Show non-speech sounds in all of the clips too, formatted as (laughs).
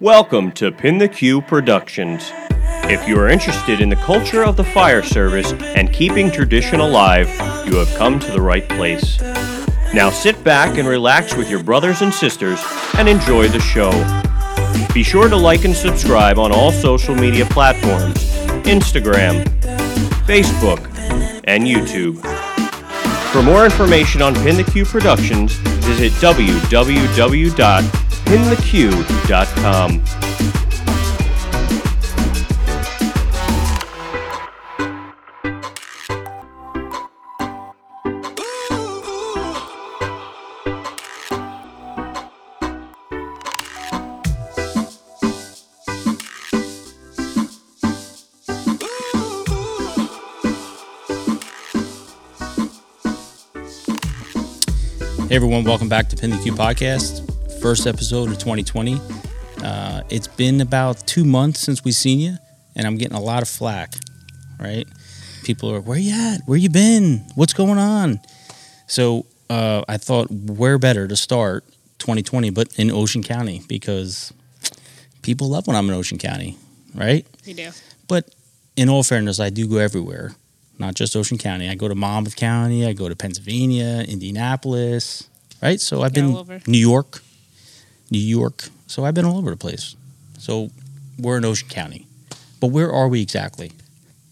Welcome to Pin the Q Productions. If you are interested in the culture of the fire service and keeping tradition alive, you have come to the right place. Now sit back and relax with your brothers and sisters and enjoy the show. Be sure to like and subscribe on all social media platforms Instagram, Facebook, and YouTube. For more information on Pin the Q Productions, visit www.pintheq.com. Hey everyone, welcome back to Pin the Q podcast, first episode of 2020. Uh, it's been about two months since we seen you, and I'm getting a lot of flack. Right? People are, where you at? Where you been? What's going on? So uh, I thought, where better to start 2020 but in Ocean County because people love when I'm in Ocean County, right? You do. But in all fairness, I do go everywhere, not just Ocean County. I go to Monmouth County, I go to Pennsylvania, Indianapolis, right? So I've been. New York, New York. So I've been all over the place. So we're in Ocean County. But where are we exactly?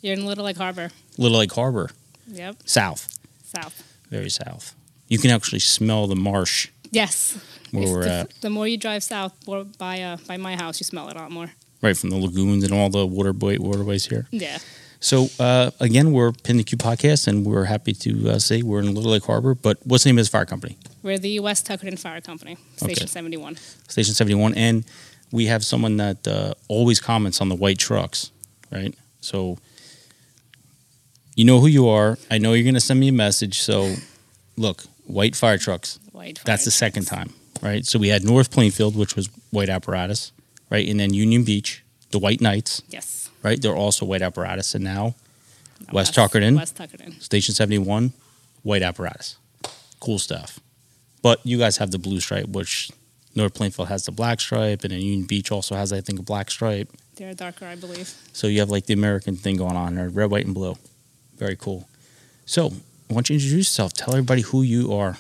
You're in Little Egg Harbor. Little Egg Harbor, Yep. south, South. very south. You can actually smell the marsh Yes. where It's we're the, at, the more you drive south by uh, by my house, you smell it a lot more. right from the lagoons and all the waterway, waterways here. Yeah. So uh, again, we're Pin the Q podcast, and we're happy to uh, say we're in Little Egg Harbor. But what's the name of this fire company? We're the West Tuckerton Fire Company, Station Okay. 71. Station seventy one, and we have someone that uh, always comments on the white trucks, right? So you know who you are. I know you're going to send me a message. So look, white fire trucks. White That's the fire second time, right? So we had North Plainfield, which was white apparatus, right, and then Union Beach, the White Knights, Yes. Right? They're also white apparatus, and now No, West Tuckerton. West Tuckerton. Station 71, white apparatus. Cool stuff. But you guys have the blue stripe, which North Plainfield has the black stripe, and then Union Beach also has, I think, a black stripe. They're darker, I believe. So you have like the American thing going on there red, white, and blue. Very cool. So, why don't you introduce yourself? Tell everybody who you are.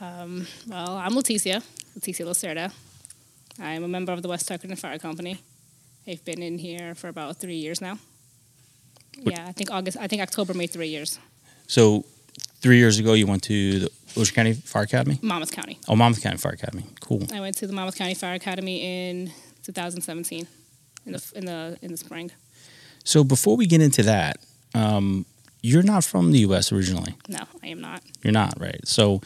Um, well, I'm Leticia, Leticia Lacerda. I'm a member of the West Tuckerton Fire Company. I've been in here for about three years now. What- Yeah, I think August. I think October made three years. So, three years ago, you went to the Ocean County Fire Academy? Monmouth County. Oh, Monmouth County Fire Academy. Cool. I went to the Monmouth County Fire Academy in 2017, in the in the in the spring. So, before we get into that, um, you're not from the U.S. originally. No, I am not. You're not, right? So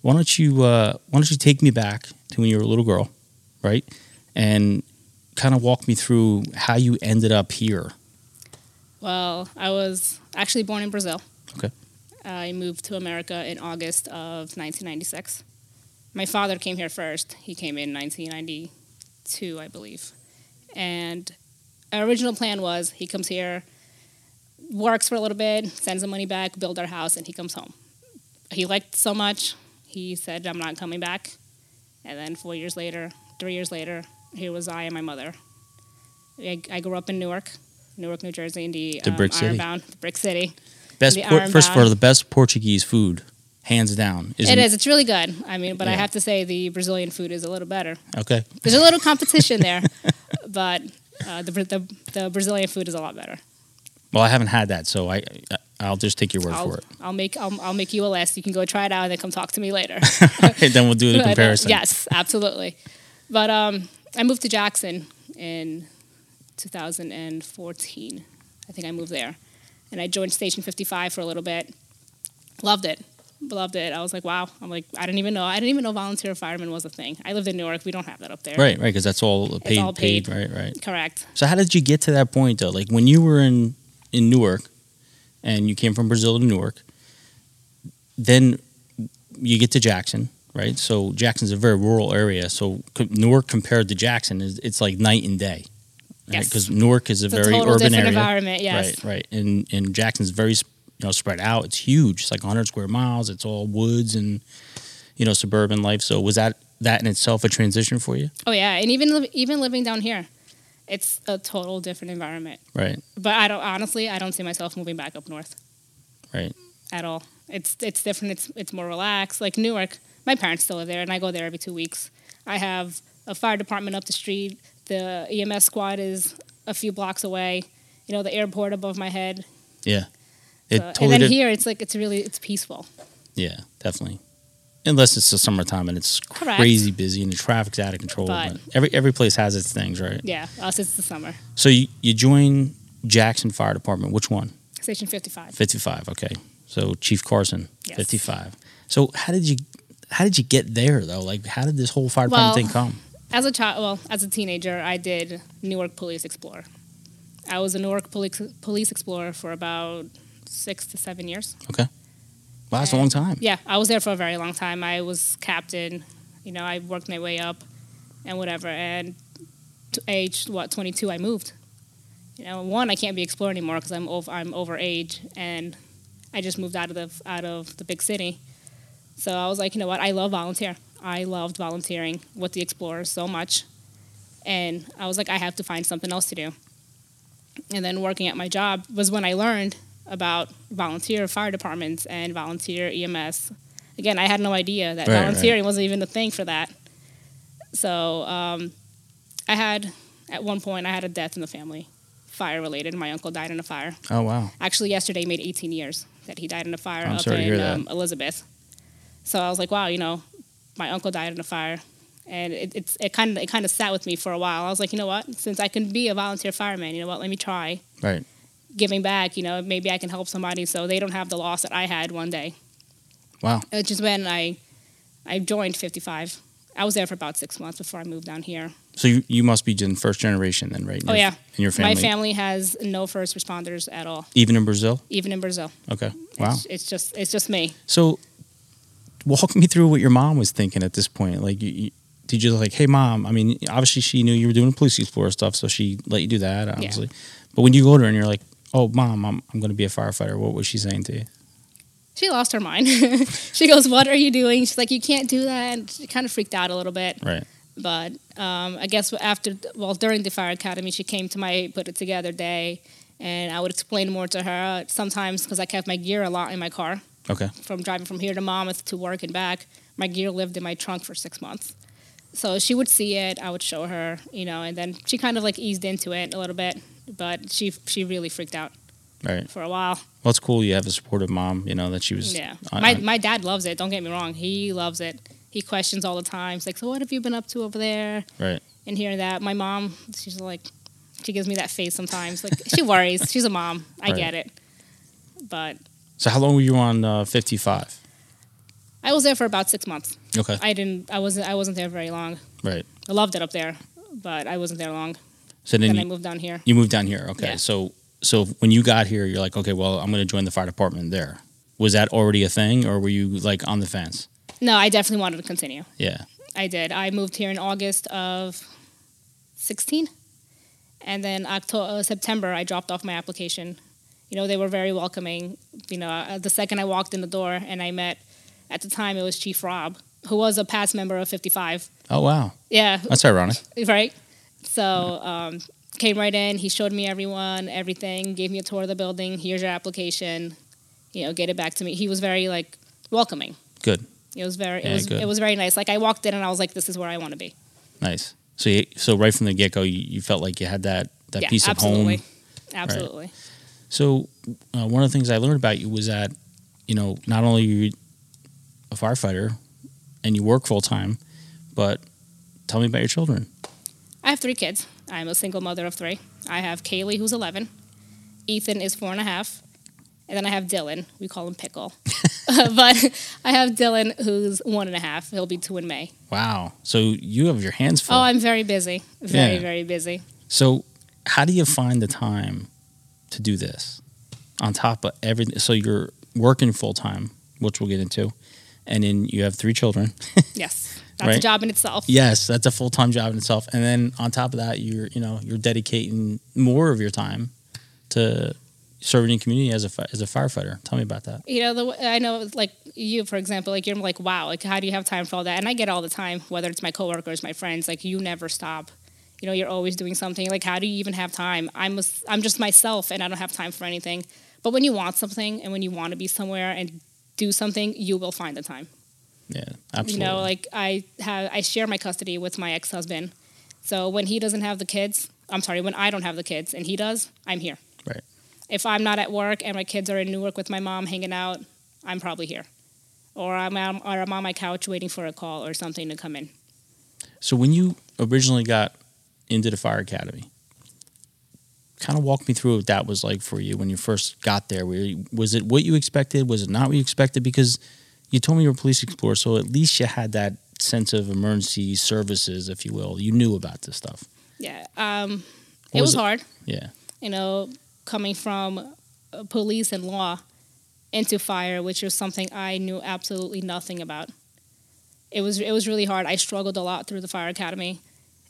why don't you uh, why don't you take me back to when you were a little girl, right? And kind of walk me through how you ended up here. Well, I was actually born in Brazil. Okay. I moved to America in August of 1996. My father came here first. He came in 1992, I believe. And our original plan was he comes here, works for a little bit, sends the money back, build our house, and he comes home. He liked so much, he said, I'm not coming back. And then four years later, three years later, here was I and my mother. I, I grew up in Newark, Newark, New Jersey, in the, The um, Brick City. Ironbound, the Brick City. Best por- first of all, the best Portuguese food, hands down. It is. It's really good. I mean, but I have to say the Brazilian food is a little better. Okay. There's a little competition (laughs) there, but uh, the, the the Brazilian food is a lot better. Well, I haven't had that, so I I'll just take your word I'll, for it. I'll make I'll, I'll make you a list. You can go try it out and then come talk to me later. Okay. (laughs) then we'll do the (laughs) uh, comparison. yes, absolutely. But um, I moved to Jackson in 2014. I think I moved there, and I joined Station 55 for a little bit. Loved it. Loved it. I was like, wow. I'm like, I didn't even know. I didn't even know volunteer fireman was a thing. I lived in Newark. We don't have that up there. Right, right, because that's all paid, all paid. right, right. Correct. So how did you get to that point though? Like when you were in in Newark, and you came from Brazil to Newark, then you get to Jackson, right? So Jackson's a very rural area. So Newark compared to Jackson is it's like night and day, Yes. Because Newark is a It's a very total urban area, environment. Yes. right? Right, and and Jackson's very you know spread out. It's huge. It's like 100 square miles. It's all woods and you know suburban life. So was that that in itself a transition for you? Oh yeah, and even even living down here, it's a total different environment. Right. But I don't honestly, I don't see myself moving back up north Right. at all. It's it's different. It's it's more relaxed. Like Newark, my parents still live there, and I go there every two weeks. I have a fire department up the street. The EMS squad is a few blocks away. You know, the airport above my head. Yeah. It So- totally and then did- here, it's like it's really it's peaceful. Yeah, definitely. Unless it's the summertime and it's Correct. crazy busy and the traffic's out of control. But- But every every place has its things, right? Yeah, us it's the summer. So you, you join Jackson Fire Department. Which one? Station fifty five. 55. Okay. So Chief Carson, Yes. 55. So how did you how did you get there though? Like how did this whole fire department Well- thing come? As a child, well, as a teenager, I did Newark Police Explorer. I was a Newark Police Police Explorer for about six to seven years. Okay, wow, that's a long time. Yeah, I was there for a very long time. I was captain. You know, I worked my way up and whatever. And age what twenty two, I moved. You know, one I can't be explorer anymore because I'm over I'm over age, and I just moved out of the out of the big city. So I was like, you know what? I love volunteer. I loved volunteering with the explorers so much, and I was like, I have to find something else to do. And then working at my job was when I learned about volunteer fire departments and volunteer EMS. Again, I had no idea that Right, right. volunteering wasn't even a thing for that. So um, I had, at one point, I had a death in the family, fire related. My uncle died in a fire. Oh wow. Actually, yesterday made 18 years that he died in a fire I'm up in um, Elizabeth. So I was like, wow, you know, my uncle died in a fire. And it, it's it kind of it kind of sat with me for a while. I was like, you know what? Since I can be a volunteer fireman, you know what? Let me try Right. giving back. You know, maybe I can help somebody so they don't have the loss that I had one day. Wow. Which is when I I joined 55. I was there for about six months before I moved down here. So you, you must be in first generation then, right? Oh yeah, In your family. My family has no first responders at all, Even in Brazil? even in Brazil. Okay. Wow. It's, it's just it's just me. So, walk me through what your mom was thinking at this point. Like, you, you, did you like, hey, mom? I mean, obviously she knew you were doing police explorer stuff, so she let you do that, obviously. But when you go to her and you're like, oh, mom, I'm, I'm going to be a firefighter, what was she saying to you? She lost her mind. (laughs) she goes, "What are you doing?" She's like, "You can't do that." And she kind of freaked out a little bit. Right. But um, I guess after, well, during the fire academy, she came to my put it together day, and I would explain more to her sometimes because I kept my gear a lot in my car Okay. from driving from here to Monmouth to work and back. My gear lived in my trunk for six months. So she would see it, I would show her, you know, and then she kind of like eased into it a little bit, but she she really freaked out Right. for a while. Well, it's cool you have a supportive mom, you know, that she was. Yeah, my my dad loves it. Don't get me wrong, he loves it. He questions all the time. He's like, "So what have you been up to over there?" Right. And hearing that. My mom, she's like, she gives me that face sometimes. Like she worries. She's a mom. I Right. get it. But So, how long were you on uh, 55? I was there for about six months. Okay. I didn't. I wasn't. I wasn't there very long. Right. I loved it up there, but I wasn't there long. So then Then you, I moved down here. you moved down here. Okay. Yeah. So, so when you got here, you're like, okay, well, I'm going to join the fire department there. Was that already a thing, or were you like on the fence? No, I definitely wanted to continue. Yeah. I did. I moved here in August of 16. And then October, September, I dropped off my application. You know, they were very welcoming. You know, uh, the second I walked in the door and I met, at the time, it was Chief Rob, who was a past member of 55. Oh wow, Yeah, that's ironic. right? So, um, came right in. He showed me everyone, everything, gave me a tour of the building. Here's your application. You know, get it back to me. He was very, like, welcoming. Good. It was very, Yeah, it was, good. it was very nice. Like, I walked in and I was like, this is where I want to be. Nice. So, you, so right from the get go, you, you felt like you had that that yeah, piece of absolutely. home. Absolutely. So, uh, one of the things I learned about you was that, you know, not only are you a firefighter and you work full time, but tell me about your children. I have three kids. I'm a single mother of three. I have Kaylee, who's 11. Ethan is four and a half. And then I have Dylan. We call him Pickle. (laughs) Uh, but I have Dylan, who's one and a half. He'll be two in May. Wow. So you have your hands full. Oh, I'm very busy. Very, Yeah. very busy. so, how do you find the time to do this on top of everything? So you're working full time, which we'll get into, and then you have three children. (laughs) Yes. That's a Right. job in itself. Yes, that's a full time job in itself. And then on top of that, you're you know you're dedicating more of your time to serving in community as a as a firefighter. Tell me about that. you know the i know like you for example like you're like wow like how do you have time for all that and i get all the time whether it's my coworkers my friends like you never stop you know you're always doing something like how do you even have time i'm a, i'm just myself and i don't have time for anything but when you want something and when you want to be somewhere and do something you will find the time Yeah, absolutely. you know like i have i share my custody with my ex-husband so when he doesn't have the kids i'm sorry when i don't have the kids and he does i'm here Right. if i'm not at work and my kids are in newark with my mom hanging out i'm probably here or i'm, on- or I'm on my couch waiting for a call or something to come in So when you originally got into the fire academy, kind of walk me through what that was like for you when you first got there. Was it what you expected? Was it not what you expected? Because you told me you were a police explorer, so at least you had that sense of emergency services, if you will. You knew about this stuff. yeah um, it was was it- hard Yeah. you know coming from uh, police and law into fire which was something i knew absolutely nothing about it was it was really hard i struggled a lot through the fire academy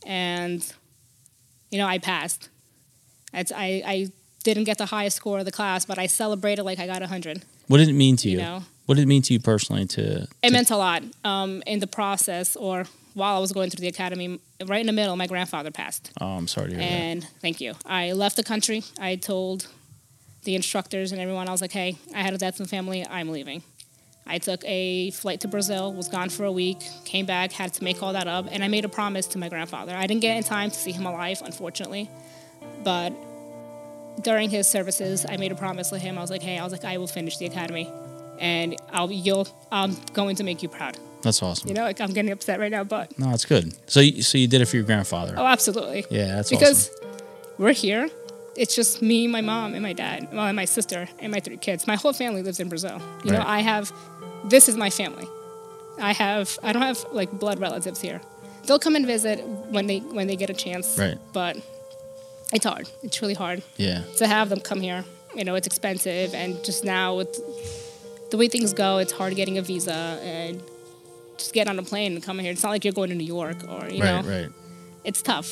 and you know i passed I, I didn't get the highest score of the class but i celebrated like i got 100 What did it mean to you? you know What did it mean to you personally to, it meant a lot um, in the process or while i was going through the academy right in the middle my grandfather passed Oh, I'm sorry to hear that. and thank you. I left the country. I told the instructors and everyone, I was like, hey, I had a death in the family. I'm leaving. I took a flight to Brazil, was gone for a week, came back, had to make all that up, and I made a promise to my grandfather. I didn't get in time to see him alive, unfortunately, but during his services, I made a promise to him. I was like, hey, I was like, I will finish the academy, and I'll, you'll, I'm going to make you proud. That's awesome. You know, like I'm getting upset right now, but No, it's good. So, you, so you did it for your grandfather. oh, absolutely. yeah, that's because awesome. we're here. It's just me, my mom, and my dad, well, and my sister, and my three kids. My whole family lives in Brazil. You know, I have. This is my family. I have. I don't have like blood relatives here. They'll come and visit when they when they get a chance. Right. But it's hard. It's really hard Yeah. to have them come here. You know, it's expensive, and just now with the way things go, it's hard getting a visa and just get on a plane and come here. It's not like you're going to New York or you right, know, right. it's tough.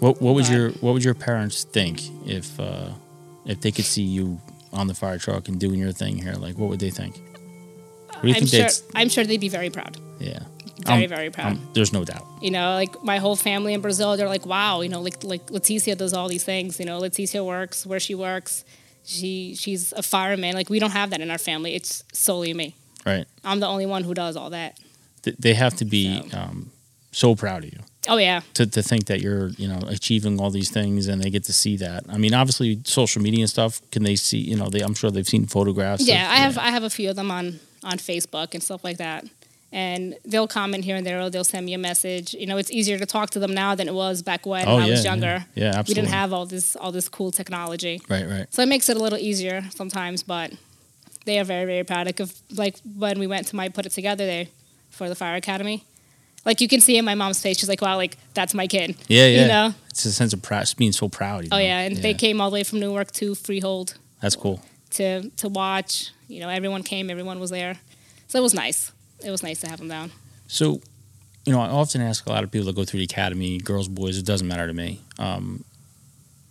What what would But- your what would your parents think if uh, if they could see you on the fire truck and doing your thing here? Like, what would they think? What do you I'm think sure. they'd? I'm sure they'd be very proud. Yeah, Very, Um, very proud. um, there's no doubt. you know, like my whole family in Brazil, they're like, wow, you know, like like Leticia does all these things. You know, Leticia works where she works. She she's a fireman. Like we don't have that in our family. It's solely me. Right. I'm the only one who does all that. Th- They have to be So. um, so proud of you Oh yeah, to to think that you're you know achieving all these things and they get to see that. I mean, obviously, social media and stuff. Can they see? You know, they I'm sure they've seen photographs. of- yeah. I have I have a few of them on on Facebook and stuff like that. And they'll comment here and there. Or they'll send me a message. You know, it's easier to talk to them now than it was back when Oh I yeah, was younger. Yeah, absolutely. We didn't have all this all this cool technology. Right, right. So it makes it a little easier sometimes, but they are very, very proud. Like, if, like when we went to my put it together day for the fire academy, like you can see in my mom's face, she's like, "Wow, like that's my kid." Yeah, yeah. You know? It's a sense of pride, being so proud. Oh know? yeah, and they came all the way from Newark to Freehold That's cool. to to watch. You know, everyone came, everyone was there, so it was nice. It was nice to have them down. So, you know, I often ask a lot of people that go through the academy, girls, boys, it doesn't matter to me. Um,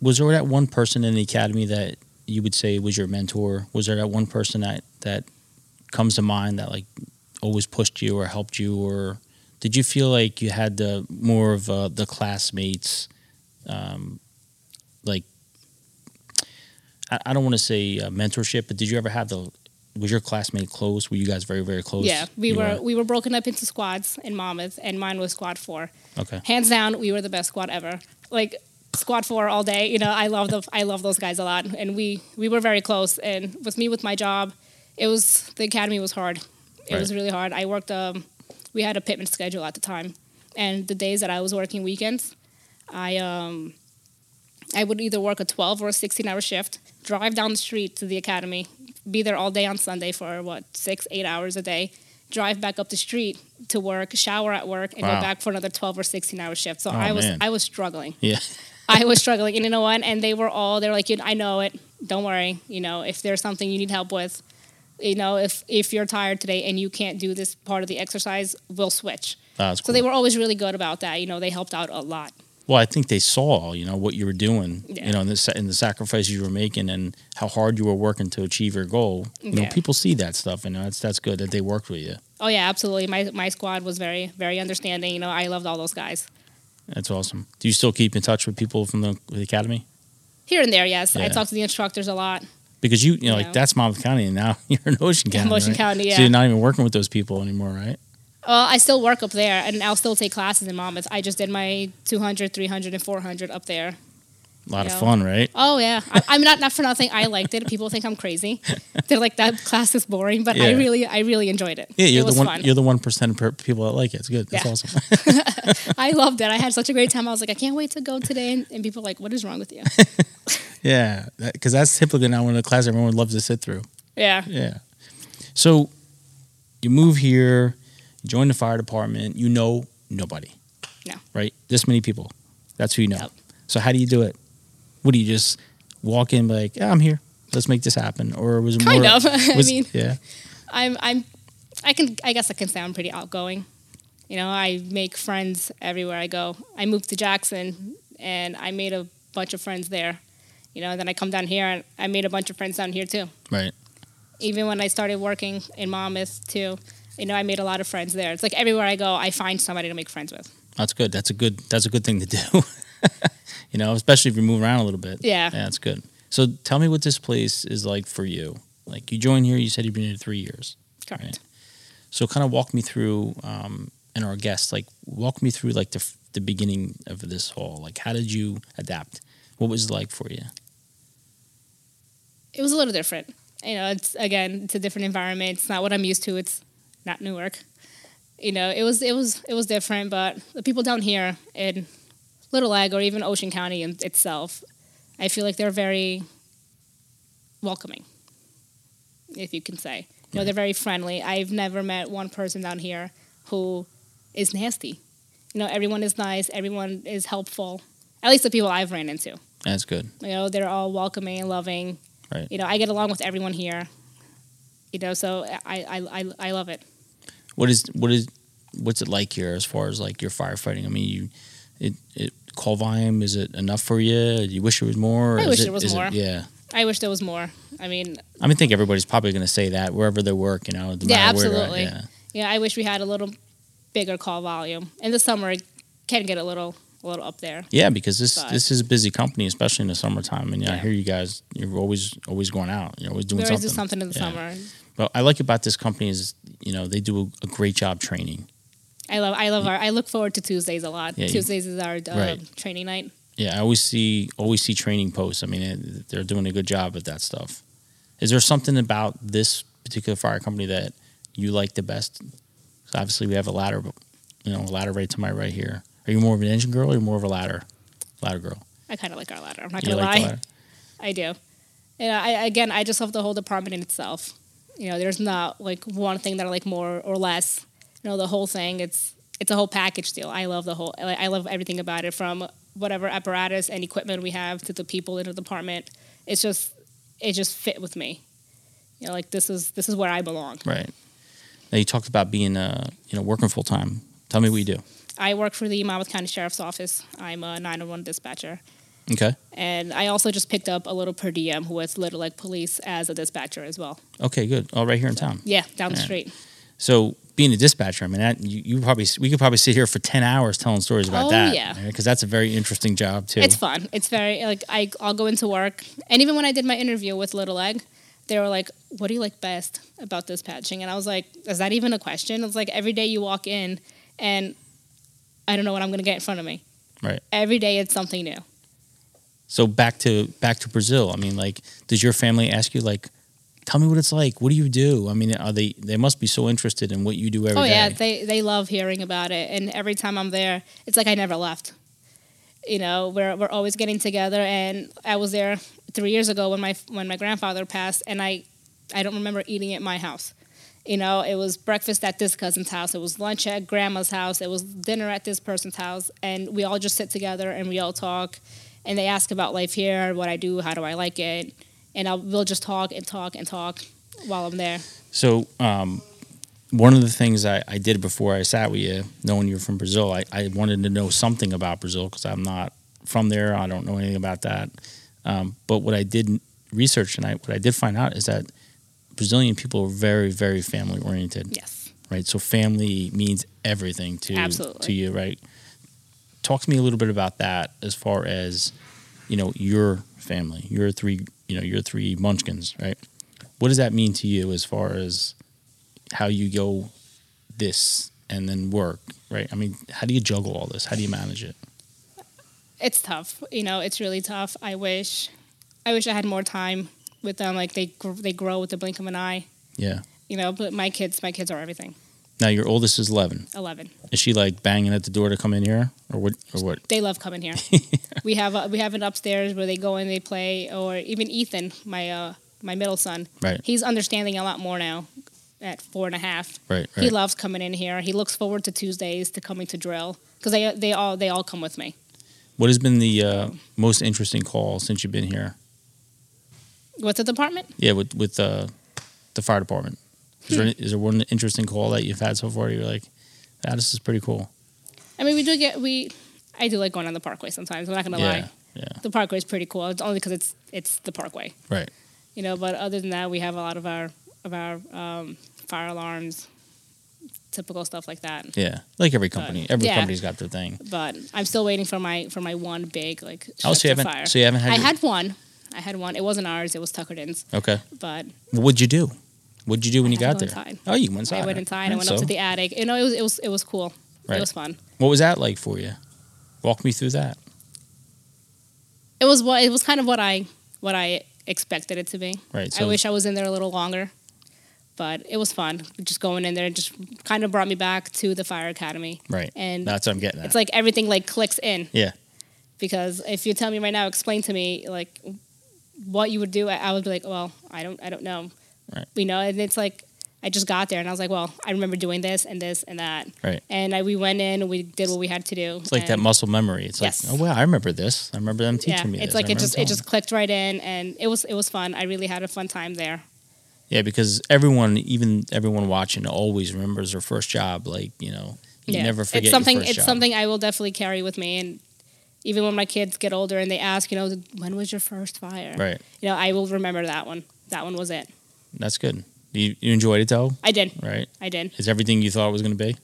was there that one person in the academy that you would say was your mentor? Was there that one person that that comes to mind that like always pushed you or helped you, or did you feel like you had the more of uh, the classmates, um, like I, I don't want to say uh, mentorship, but did you ever have the was your classmate close? Were you guys very very close? Yeah, we You were we were broken up into squads in Monmouth, and mine was Squad Four. okay. hands down, we were the best squad ever. Like squad four all day. You know, I love the I love those guys a lot, and we we were very close. And with me with my job, it was the academy was hard. It was really hard. I worked. Um, we had a pitman schedule at the time, and the days that I was working weekends, I um, I would either work a twelve or a sixteen hour shift, drive down the street to the academy, be there all day on Sunday for what six eight hours a day. Drive back up the street to work, shower at work, and Wow. go back for another twelve or sixteen hour shift. So Oh, I was man. I was struggling. Yeah. I was struggling, and you know what? And they were all they're like, I know it. Don't worry. You know, if there's something you need help with, you know, if if you're tired today and you can't do this part of the exercise, we'll switch. That's So cool. they were always really good about that. You know, they helped out a lot. Well, I think they saw, you know, what you were doing, Yeah. you know, and the, and the sacrifices you were making and how hard you were working to achieve your goal. You know, people see that stuff, and that's that's good that they worked with you. Oh yeah, absolutely. My my squad was very very understanding. You know, I loved all those guys. That's awesome. Do you still keep in touch with people from the, the academy? Here and there, yes. I talk to the instructors a lot. Because you, you know, Yeah. like that's Monmouth County, and now (laughs) you're in Ocean (laughs) County. Ocean right? County, So yeah. you're not even working with those people anymore, right? Well, I still work up there, and I'll still take classes in Monmouth. I just did my 200, 300, and 400 up there. A lot Yeah. of fun, right? Oh yeah, I, I'm not not for nothing. I liked it. People think I'm crazy. (laughs) They're like that class is boring, but I really I really enjoyed it. Yeah, you're it the one. fun. You're the one percent of per- people that like it. It's good. That's Yeah. awesome. (laughs) I loved it. I had such a great time. I was like, I can't wait to go today. And, and people were like, what is wrong with you? (laughs) yeah, because that's typically not one of the classes everyone loves to sit through. yeah. Yeah. So you move here, you join the fire department. You know nobody. No. Right. This many people. That's who you know. Yep. So how do you do it? What do you just walk in like, yeah, I'm here. Let's make this happen, or was it Kind more? of. (laughs) I mean, yeah. I'm I'm I can I guess I can sound pretty outgoing. You know, I make friends everywhere I go. I moved to Jackson and I made a bunch of friends there. You know, then I come down here and I made a bunch of friends down here too. Right. Even when I started working in Monmouth too, you know, I made a lot of friends there. It's like everywhere I go, I find somebody to make friends with. That's good. That's a good. That's a good thing to do. (laughs) you know, especially if you move around a little bit. Yeah. Yeah, that's good. So tell me what this place is like for you. Like you joined here, you said you've been here three years. Correct. Right. So kind of walk me through, um, and our guests, like walk me through like the the beginning of this whole. Like, how did you adapt? What was it like for you? It was a little different. You know, it's again, it's a different environment. It's not what I'm used to. It's not Newark. You know, it was it was it was different, but the people down here in Little Egg or even Ocean County in itself, I feel like they're very welcoming, if you can say. You know, they're very friendly. I've never met one person down here who is nasty. You know, everyone is nice. Everyone is helpful. At least the people I've ran into. That's good. You know, they're all welcoming and loving. Right. You know, I get along with everyone here. You know, so I I, I, I love it. What is what is what's it like here as far as like your firefighting? I mean, you it, it call volume is it enough for you? Do you wish it was more? I wish it- there was is it- more. yeah. I wish there was more. I mean, I mean, think everybody's probably going to say that wherever they work, you know. no Yeah, matter where at, absolutely. Yeah. yeah, I wish we had a little bigger call volume. In the summer, it can get a little a little up there. Yeah, because this But- this is a busy company, especially in the summertime. And yeah, I hear you guys. You're always always going out. You're always doing we always something. do something in the Yeah. summer. But I like about this company is you know they do a, a great job training. I love I love our I look forward to Tuesdays a lot. Yeah, you- Tuesdays is our uh, Right. training night. Yeah, I always see always see training posts. I mean, it, they're doing a good job with that stuff. Is there something about this particular fire company that you like the best? obviously, we have a ladder, you know, a ladder right to my right here. Are you more of an engine girl or more of a ladder ladder girl? I kind of like our ladder. I'm not You gonna like lie. I do. And I, again, I just love the whole department in itself. You know, there's not like one thing that I like more or less. You know, the whole thing. It's it's a whole package deal. I love the whole. I love everything about it, from whatever apparatus and equipment we have to the people in the department. It's just it just fit with me. You know, like this is this is where I belong. Right. Now you talked about being, uh, you know, working full time. Tell me what you do. I work for the Monmouth County Sheriff's Office. I'm a 911 dispatcher. Okay. And I also just picked up a little per diem with Little Egg Police as a dispatcher as well. Okay. Good. All right here in town. Yeah, down the street. So being a dispatcher, I mean, that you, you probably we could probably sit here for ten hours telling stories about Oh, that. yeah. Because that's a very interesting job too. It's fun. It's very like I I'll go into work, and even when I did my interview with Little Egg, they were like, "What do you like best about dispatching?" And I was like, "Is that even a question?" It's like every day you walk in, and I don't know what I'm going to get in front of me. Right. Every day it's something new. So back to back to Brazil. I mean, like, does your family ask you like, tell me what it's like? What do you do? I mean, are they they must be so interested in what you do every oh day. yeah, they they love hearing about it, and every time I'm there, it's like I never left. You know, we're we're always getting together, and I was there three years ago when my when my grandfather passed, and I I don't remember eating at my house. You know, it was breakfast at this cousin's house, it was lunch at grandma's house, it was dinner at this person's house, and we all just sit together and we all talk, and they ask about life here, what I do, how do I like it, and I'll, we'll just talk and talk and talk while I'm there. So, um, one of the things I, I did before I sat with you, knowing you're from Brazil, I, I wanted to know something about Brazil because I'm not from there. I don't know anything about that. Um, but what I did research and I, what I did find out is that Brazilian people are very, very family oriented, Yes. right? So family means everything to Absolutely. to you, right? Talk to me a little bit about that as far as you know your family, your three, you know, your three Munchkins, right? What does that mean to you as far as how you go this and then work, right? I mean, how do you juggle all this? How do you manage it? It's tough. You know, it's really tough. I wish, I wish I had more time with them. Like they they grow with the blink of an eye. Yeah. You know, but my kids, my kids are everything. Now your oldest is eleven. Eleven. Is she like banging at the door to come in here, or what? Or what? They love coming here. (laughs) we have a, we have an upstairs where they go and they play, or even Ethan, my uh, my middle son. Right. He's understanding a lot more now. At four and a half, Right. he loves coming in here. He looks forward to Tuesdays to coming to drill because they they all they all come with me. What has been the uh, most interesting call since you've been here? With the department? Yeah, with with uh, the fire department. Is there, any, is there one interesting call that you've had so far? You're like, ah, this is pretty cool. I mean, we do get we. I do like going on the Parkway sometimes. I'm not gonna yeah. lie. Yeah. The Parkway is pretty cool. It's only because it's it's the Parkway. Right. You know, but other than that, we have a lot of our of our um, fire alarms, typical stuff like that. Yeah. Like every company. Every yeah. company's got their thing. But I'm still waiting for my for my one big like. Oh, so you haven't. fire. So you haven't had. I your- had one. I had one. It wasn't ours. It was Tuckerton's. Okay. But What'd you do? What'd you do when I you got to there? inside. Oh, you went inside. I went inside. I And went so? up to the attic. You know, it was it was it was cool. Right. It was fun. What was that like for you? Walk me through that. It was what it was kind of what I what I expected it to be. Right. I wish I was in there a little longer, but it was fun. Just going in there just kind of brought me back to the fire academy, right. and That's what I'm getting at. it's like everything like clicks in. Yeah. Because if you tell me right now, explain to me like what you would do, I I would be like, well, I don't, I don't know. Right. You know, and it's like I just got there and I was like, well, I remember doing this and this and that. Right. And I, we went in and we did what we had to do. It's like that muscle memory. It's Yes. like, oh wow, I remember this. I remember them teaching yeah, me this. it's I like it just it just clicked right in, and it was it was fun. I really had a fun time there. Yeah, because everyone, even everyone watching, always remembers their first job. Like you know, you yeah. never forget it's something. your first it's job. something I will definitely carry with me, and even when my kids get older and they ask, you know, when was your first fire? Right. You know, I will remember that one. That one was it. That's good. You, you enjoyed it though, I did. right? I did. Is everything you thought it was going to be?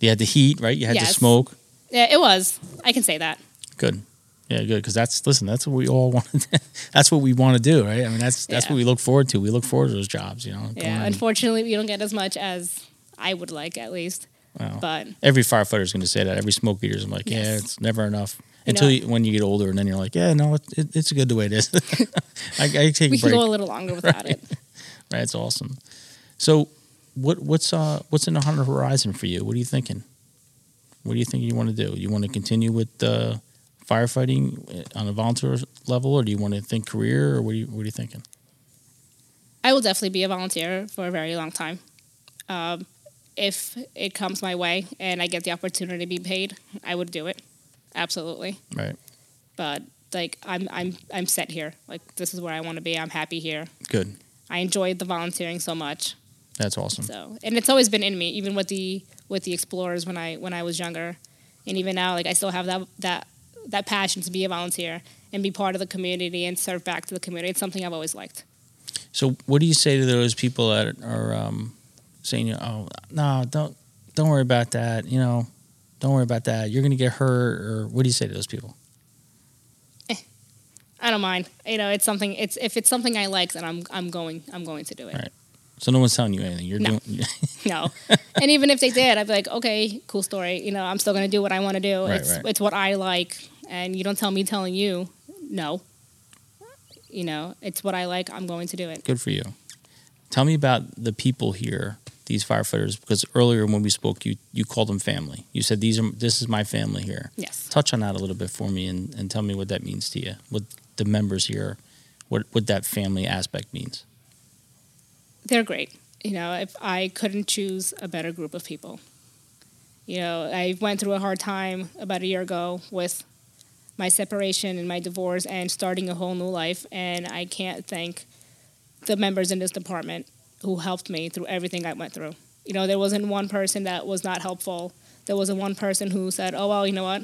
You had the heat, right? You had the smoke. Yeah, it was. I can say that. Good. Yeah, good. Because that's listen. That's what we all (laughs) want. that's what we want to do, right? I mean, that's that's Yeah. what we look forward to. We look forward to those jobs. You know. Yeah. Unfortunately, we don't get as much as I would like, at least. Wow. But Every firefighter is going to say that. Every smoke eater's I'm like, yeah, it's never enough. Until you, when you get older, and then you're like, yeah, no, it, it, it's good the way it is. (laughs) I, I take we can go a little longer (laughs) without it. Right, it's awesome. So, what what's uh what's in the hunter horizon for you? What are you thinking? What do you think you want to do? You want to continue with uh, firefighting on a volunteer level, or do you want to think career, or what are you what are you thinking? I will definitely be a volunteer for a very long time. Um, if it comes my way and I get the opportunity to be paid, I would do it. Absolutely. Right, But like I'm I'm I'm set here. Like this is where I want to be. I'm happy here. good. I enjoyed the volunteering so much. That's awesome. So and it's always been in me, even with the with the explorers when I when I was younger, and even now, like I still have that that that passion to be a volunteer and be part of the community and serve back to the community. It's something I've always liked. So, what do you say to those people that are um, saying, "Oh, no, don't don't worry about that. You know, don't worry about that. You're going to get hurt." Or what do you say to those people? Eh, I don't mind. You know, it's something. It's if it's something I like, then I'm I'm going I'm going to do it. Right. So no one's telling you anything. You're No. doing. (laughs) No, and even if they did, I'd be like, okay, cool story. You know, I'm still gonna do what I want to do. Right, it's right. it's what I like, and you don't tell me telling you no. You know, it's what I like. I'm going to do it. Good for you. Tell me about the people here, these firefighters, because earlier when we spoke, you you called them family. You said these are this is my family here. Yes. Touch on that a little bit for me and, and tell me what that means to you. What the members here, what what that family aspect means. they're great. You know, if I couldn't choose a better group of people. You know, I went through a hard time about a year ago with my separation and my divorce and starting a whole new life, and I can't thank the members in this department who helped me through everything I went through. You know, there wasn't one person that was not helpful. There wasn't one person who said, "Oh well, you know what?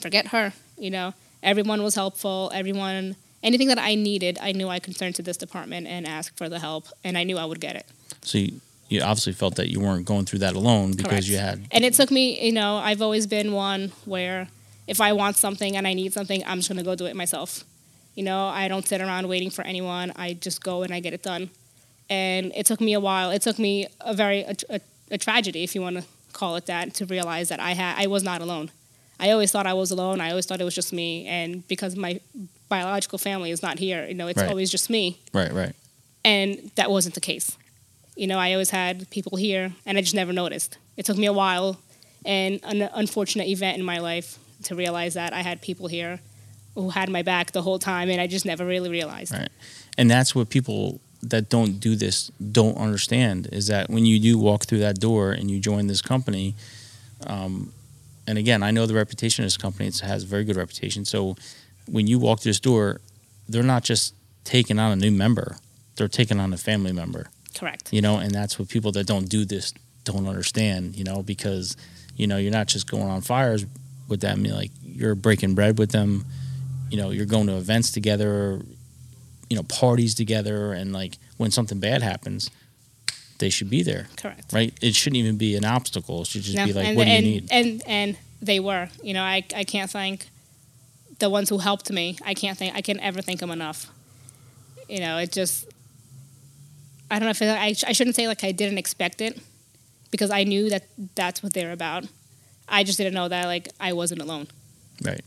Forget her." You know, everyone was helpful. Everyone, anything that I needed, I knew I could turn to this department and ask for the help, and I knew I would get it. So you, you obviously felt that you weren't going through that alone because Correct. you had And it took me, you know, I've always been one where if I want something and I need something, I'm just going to go do it myself. You know, I don't sit around waiting for anyone. I just go and I get it done. And it took me a while. It took me a very a, a, a tragedy, if you want to call it that, to realize that I had I was not alone. I always thought I was alone. I always thought it was just me. And because my biological family is not here, you know, it's Right. always just me right, right. and that wasn't the case. You know, I always had people here, and I just never noticed. It took me a while and an unfortunate event in my life to realize that I had people here who had my back the whole time, and I just never really realized. Right. And that's what people that don't do this don't understand is that when you do walk through that door and you join this company, um, and again, I know the reputation of this company; it has a very good reputation. So when you walk through this door, they're not just taking on a new member; they're taking on a family member. Correct. You know, and that's what people that don't do this don't understand. You know, because you know you're not just going on fires with them; you're like you're breaking bread with them. You know, you're going to events together you know parties together and like when something bad happens they should be there Correct. right it shouldn't even be an obstacle it should just No, be like and, what do you need And and they were. You know, I I can't thank the ones who helped me. I can't think I can ever thank them enough. You know, it just I don't know if it, I I shouldn't say like I didn't expect it because I knew that that's what they're about. I just didn't know that like I wasn't alone. right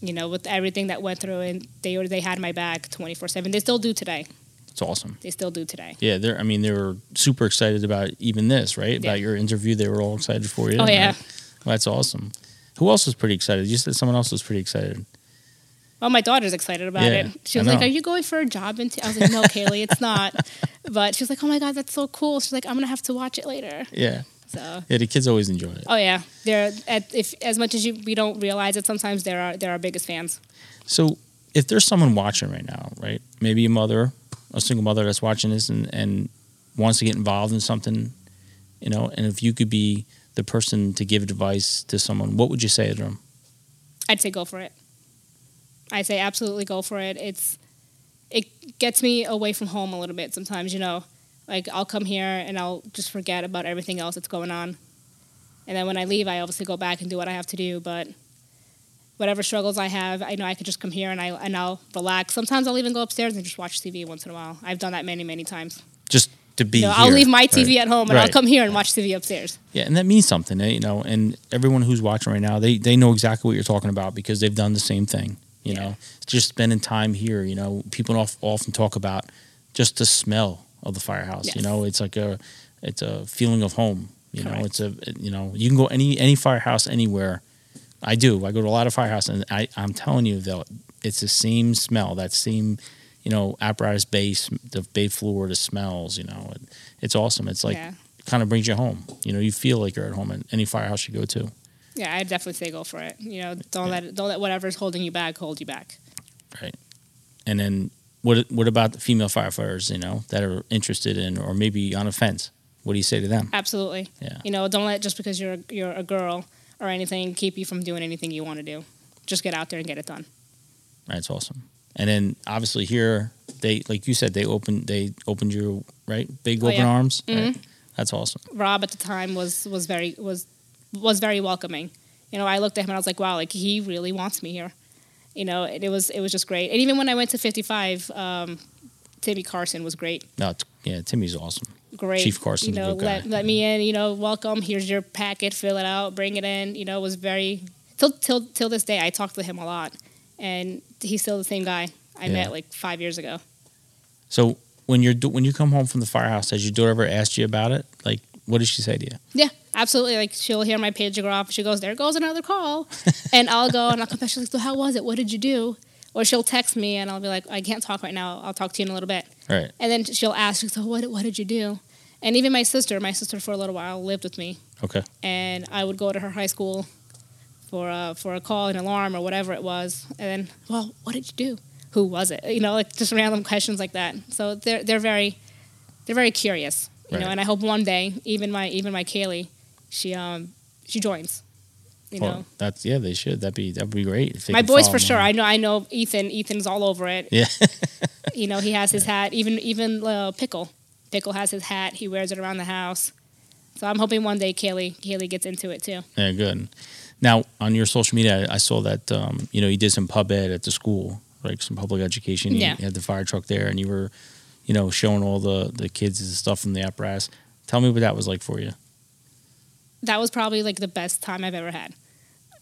You know, with everything that went through, and they they had my back twenty four seven. They still do today. it's awesome They still do today. yeah they're i mean they were super excited about even this right Yeah. about your interview they were all excited for you Oh, yeah. well, that's awesome who else was pretty excited you said someone else was pretty excited Well, my daughter's excited about Yeah, it. She was like, "Are you going for a job?" And I was like, "No, Kaylee, it's not." (laughs) But she was like, "Oh my god, that's so cool." She's like, "I'm gonna have to watch it later." yeah So, yeah the kids always enjoy it oh yeah, they're at, if as much as you we don't realize it. Sometimes they're our, they're our biggest fans. So if there's someone watching right now, right? Maybe a mother, a single mother that's watching this and, and wants to get involved in something, you know, and if you could be the person to give advice to someone, what would you say to them? I'd say go for it. I say absolutely go for it. It's it gets me away from home a little bit sometimes. You know, like I'll come here and I'll just forget about everything else that's going on, and then when I leave, I obviously go back and do what I have to do. But whatever struggles I have, I know I could just come here and I and I'll relax. Sometimes I'll even go upstairs and just watch TV once in a while. I've done that many many times. Just to be You know, I'll leave my TV right? at home and I'll come here and watch TV upstairs. Yeah, and that means something, eh, you know. And everyone who's watching right now, they they know exactly what you're talking about because they've done the same thing. You Yeah. know, just spending time here. You know, people of- often talk about just the smell of the firehouse. You know, it's like a it's a feeling of home. You know, it's a you know you can go any any firehouse anywhere. I do. I go to a lot of firehouses, and I I'm telling you though, it's the same smell. That same you know apparatus base, the bay floor, the smells. You know, it, it's awesome. It's like yeah, kind of brings you home. You know, you feel like you're at home at any firehouse you go to. yeah, I'd definitely say go for it. You know, don't let don't let whatever's holding you back hold you back. Right, and then what what about the female firefighters, you know, that are interested in or maybe on a fence? What do you say to them? Absolutely. Yeah. You know, don't let just because you're you're a girl or anything keep you from doing anything you want to do. Just get out there and get it done. That's awesome. And then obviously here they like you said, they opened they opened your right? Big Oh, open yeah. arms. Mhm. Right? That's awesome. Rob at the time was was very was was very welcoming. You know, I looked at him and I was like, wow, like he really wants me here. You know, it, it was it was just great. And even when I went to 55, um, Timmy Carson was great. No, t- yeah, Timmy's awesome. Great. Chief Carson. you know, let, let me in. You know, welcome. Here's your packet. Fill it out. Bring it in. You know, it was very till till till this day. I talk to him a lot, and he's still the same guy I Yeah. met like five years ago. So when you're do- when you come home from the firehouse, has your daughter ever asked you about it? Like, what did she say to you? Yeah, absolutely. Like she'll hear my pager go off. She goes, "There goes another call," (laughs) and I'll go and I'll come back. She's like, "So how was it? What did you do?" Or she'll text me and I'll be like, "I can't talk right now. I'll talk to you in a little bit." Right. And then she'll ask, "So what? What did you do?" And even my sister, my sister for a little while lived with me, Okay. and I would go to her high school for a, for a call, an alarm, or whatever it was. And then, well, what did you do? Who was it? You know, like just random questions like that. So they're they're very they're very curious, you Right. know. And I hope one day, even my even my Kaylee, she um she joins. You Well, know, that's yeah, they should. That'd be that'd be great. my boys for sure. I know I know Ethan. Ethan's all over it. Yeah. (laughs) You know, he has his hat. Even even uh, Pickle, Pickle has his hat. He wears it around the house. So I'm hoping one day Kaylee Kaylee gets into it too. Yeah, good. Now, on your social media, I I saw that um, you know you did some pub ed at the school, like some public education. You, Yeah. you had the fire truck there, and you were, you know, showing all the the kids the stuff from the apparatus. Tell me what that was like for you. that was probably like the best time I've ever had.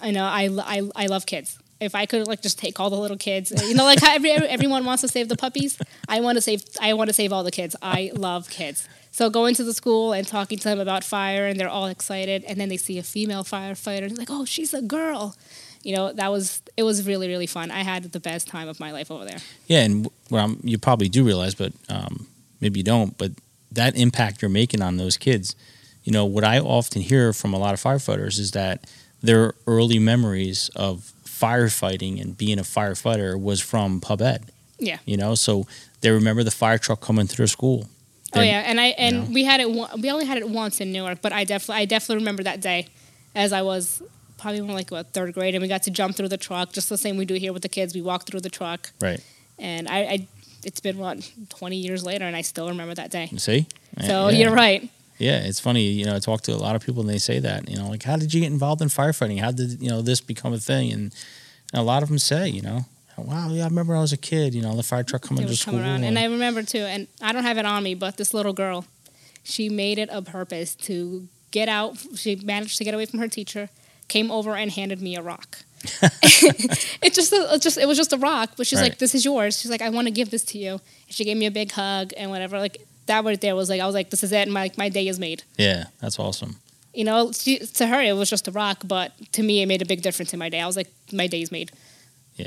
I know I, I, I love kids. If I could like just take all the little kids, you know, like (laughs) how every, everyone wants to save the puppies. I want to save. I want to save all the kids. I love kids. So going to the school and talking to them about fire, and they're all excited, and then they see a female firefighter, and like, "Oh, she's a girl." You know, that was it was really really fun. I had the best time of my life over there. Yeah, and well, um, you probably do realize, but um, maybe you don't. But that impact you're making on those kids, you know, what I often hear from a lot of firefighters is that their early memories of firefighting and being a firefighter was from pub ed. Yeah. You know, so they remember the fire truck coming through their school. Oh yeah, and I and know? we had it. We only had it once in Newark, but I definitely I definitely remember that day, as I was probably in like what third grade, and we got to jump through the truck, just the same we do here with the kids. We walk through the truck, Right. and I, I it's been what twenty years later, and I still remember that day. See? So yeah. you're right. Yeah, it's funny. You know, I talk to a lot of people and they say that. You know, like, how did you get involved in firefighting? How did you know this become a thing? And, and a lot of them say, you know, wow, yeah, I remember when I was a kid. You know, the fire truck coming to school. around, and I remember too. And I don't have it on me, but this little girl, she made it a purpose to get out. She managed to get away from her teacher, came over and handed me a rock. (laughs) it just, it just, it was just a rock. But she's Right. like, "This is yours." She's like, "I want to give this to you." And she gave me a big hug and whatever. Like that right there was like, I was like, "This is it." My my day is made. yeah, that's awesome. You know, she, to her it was just a rock, but to me it made a big difference in my day. I was like, my day's made. Yeah.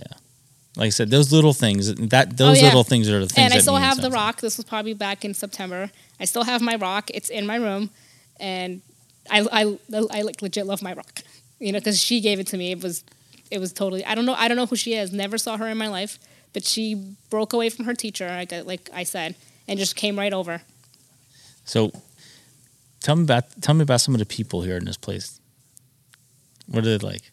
Like I said, those little things, that oh, those Oh, yeah. little things are the things and I still have the rock. This was probably back in September. I still have my rock. It's in my room, and I I, I like legit love my rock. You know, because she gave it to me. It was it was totally. I don't know. I don't know who she is. Never saw her in my life, but she broke away from her teacher, like I, like I said, and just came right over. So, tell me about tell me about some of the people here in this place. What are they like?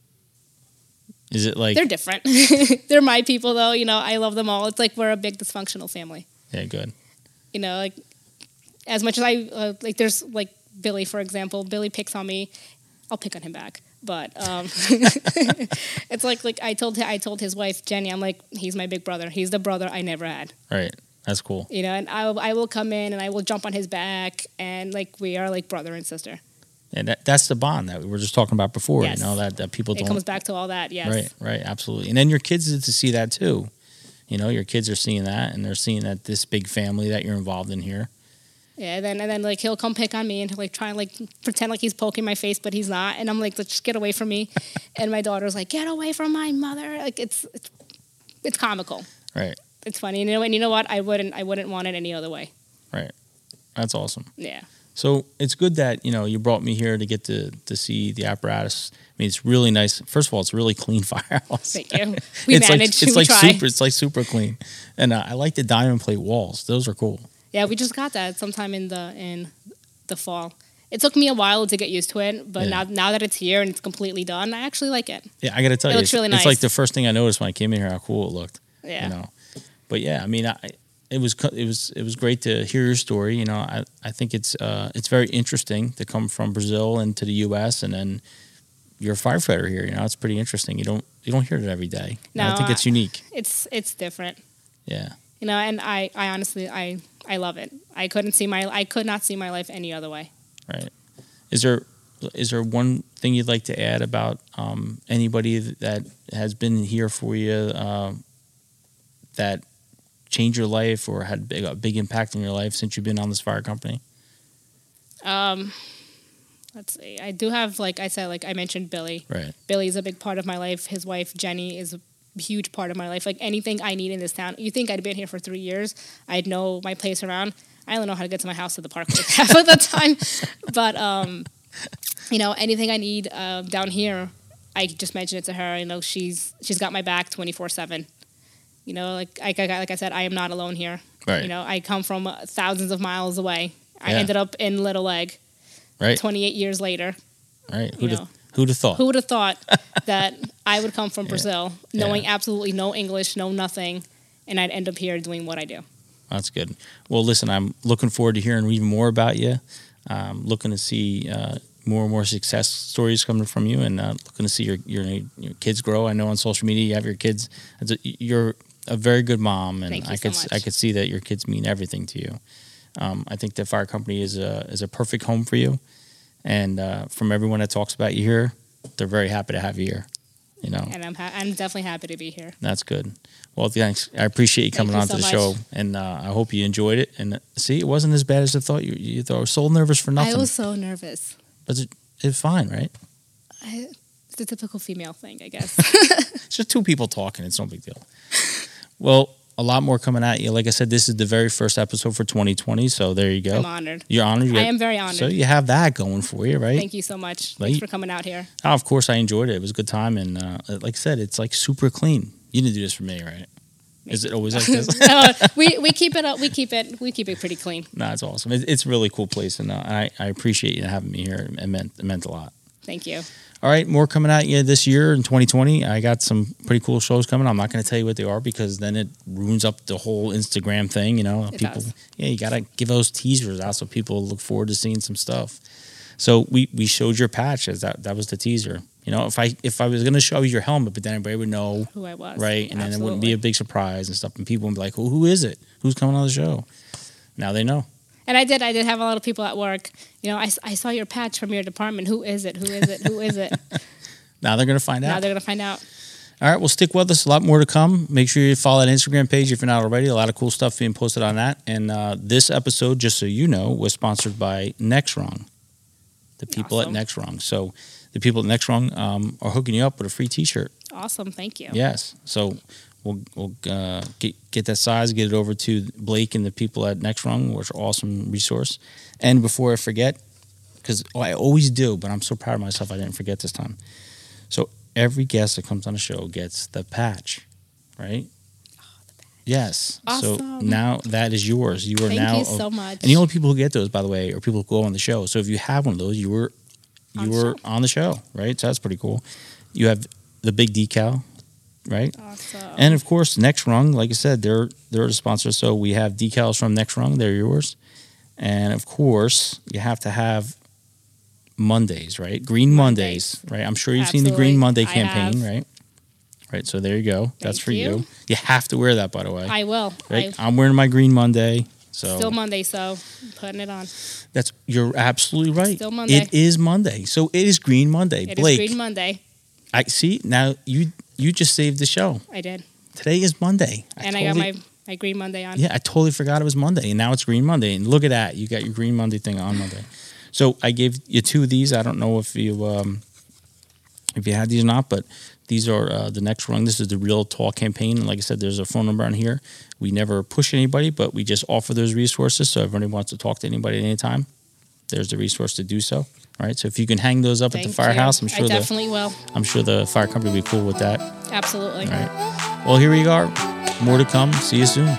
Is it like They're different. (laughs) They're my people, though. You know, I love them all. It's like we're a big dysfunctional family. yeah, good. you know, like as much as I uh, like, there's like Billy, for example. Billy picks on me. I'll pick on him back, but um, (laughs) it's like like I told I told his wife Jenny, I'm like, he's my big brother. He's the brother I never had, Right. That's cool. you know. And I I will come in and I will jump on his back, and like we are like brother and sister. And that, that's the bond that we were just talking about before. Yes. You know that, that people It don't comes back to all that, yes. Right, right, absolutely. And then your kids get to see that too. You know, your kids are seeing that, and they're seeing that this big family that you're involved in here. Yeah, and then and then like he'll come pick on me and he'll like try and like pretend like he's poking my face, but he's not. And I'm like, just get away from me. (laughs) and my daughter's like, get away from my mother. Like it's it's, it's comical. Right, It's funny, and you know, and you know what? I wouldn't I wouldn't want it any other way. Right. That's awesome. Yeah, So it's good that you know you brought me here to get to to see the apparatus. I mean, it's really nice. First of all, it's a really clean (laughs) firehouse. thank you. (laughs) We it's managed. Like, it's we like try. super. It's like super clean, and uh, I like the diamond plate walls. Those are cool. Yeah, we just got that sometime in the in the fall. It took me a while to get used to it, but Yeah. now now that it's here and it's completely done, I actually like it. Yeah, I got to tell It you, looks it's, really nice. it's like the first thing I noticed when I came in here how cool it looked. Yeah. you know but yeah i mean i it was it was it was great to hear your story you know i i think it's uh it's very interesting to come from brazil into the us and then you're a firefighter here you know it's pretty interesting you don't you don't hear it every day And i think I- it's unique It's it's different. yeah You know, and I, I honestly I I love it. I couldn't see my I could not see my life any other way. right is there is there one thing you'd like to add about um, anybody that has been here for you um, that changed your life or had big, a big impact in your life since you've been on this fire company Um, let's see. I do have like I said, like I mentioned Billy. right Billy's a big part of my life. His wife Jenny is a huge part of my life. Like anything I need in this town. You think I'd been here for three years? I'd know my place around. I only know how to get to my house at the park like (laughs) half of the time. But um, you know, anything I need uh, down here, I just mention it to her. You know, she's she's got my back twenty four seven. You know, like like I, like I said, I am not alone here. Right. You know, I come from thousands of miles away. I Yeah. ended up in Little Egg Right. 28 years later. Right. Who'd have. Who'd have thought? Who would have thought (laughs) that I would come from Brazil, knowing absolutely no English, no nothing, and I'd end up here doing what I do. That's good. Well, listen, I'm looking forward to hearing even more about you. Um, looking to see uh, more and more success stories coming from you, and uh, looking to see your, your your kids grow. I know on social media you have your kids. You're a very good mom, and I so could much. I could see that your kids mean everything to you. Um, I think the fire company is a is a perfect home for you, and uh, from everyone that talks about you here, they're very happy to have you here. You know, And I'm ha- I'm definitely happy to be here. that's good. Well, thanks. I appreciate you coming you on so to the much. show, and uh, I hope you enjoyed it. And uh, see, it wasn't as bad as I thought. You, you thought I was so nervous for nothing, I was so nervous. but it, it's fine, right? I, it's a typical female thing, I guess. (laughs) It's just two people talking. It's no big deal. Well, a lot more coming at you. Like I said, this is the very first episode for 2020. So there you go. I'm honored. You're honored. You I am very honored. So you have that going for you, right? Thank you so much. Like- Thanks for coming out here. Oh, of course, I enjoyed it. It was a good time, and uh, like I said, it's like super clean. You didn't do this for me, right? Is it always like this? (laughs) no, we we keep it up. We keep it. We keep it pretty clean. no, it's awesome. It, it's a really cool place, and uh, I, I appreciate you having me here. It meant it meant a lot. Thank you. All right, more coming at you this year in 2020. I got some pretty cool shows coming. I'm not going to tell you what they are because then it ruins up the whole Instagram thing. You know, It people. does. Yeah, you got to give those teasers out so people look forward to seeing some stuff. So we we showed your patch as that that was the teaser. You know, if I if I was going to show you your helmet, but then everybody would know, Who I was. right? And then it wouldn't be a big surprise and stuff, and people would be like, "Well, who is it? Who's coming on the show?" Now they know. And I did. I did have a lot of people at work. You know, I, I saw your patch from your department. Who is it? Who is it? Who is it? (laughs) Now they're going to find now out. Now they're gonna find out. All right, well, stick with us. A lot more to come. Make sure you follow that Instagram page if you're not already. A lot of cool stuff being posted on that. And uh, this episode, just so you know, was sponsored by Next Rung, the people Awesome. at Next Rung. So the people at Next Rung um, are hooking you up with a free T-shirt. Awesome. Thank you. Yes. So we'll we'll uh, get get that size, get it over to Blake and the people at Next Rung, which are awesome resource. And before I forget, because I always do, but I'm so proud of myself, I didn't forget this time. So every guest that comes on the show gets the patch, right? Yes. Awesome. So now that is yours. You are Thank now you so much. and the only people who get those, by the way, are people who go on the show. So if you have one of those, you were you On were show. on the show, right? So that's pretty cool. You have the big decal, right? awesome. And of course, Next Rung, like I said, they're they're a sponsor. So we have decals from Next Rung, they're yours. And of course, you have to have Mondays, right? Green Mondays, right? I'm sure you've seen the Green Monday campaign, right? Right. So there you go. That's for you. you. you. have to wear that, by the way. I will. right? I, I'm wearing my Green Monday. So still Monday, so I'm putting it on. that's you're absolutely right. Still Monday. It is Monday. So it is Green Monday. It is Blake, Green Monday. I see now you you just saved the show. I did, Today is Monday. and I got my my Green Monday on. Yeah, I totally forgot it was Monday, and now it's Green Monday. And look at that, you got your Green Monday thing on Monday. So I gave you two of these. I don't know if you um, if you had these or not, but these are uh, the next rung. This is the Real Talk campaign. And like I said, there's a phone number on here. We never push anybody, but we just offer those resources. So if anybody wants to talk to anybody at any time, there's the resource to do so. Right. So if you can hang those up at the firehouse, I'm you. sure I the definitely will. I'm sure the fire company will be cool with that. Absolutely. All right. Well, here we are. More to come. See you soon.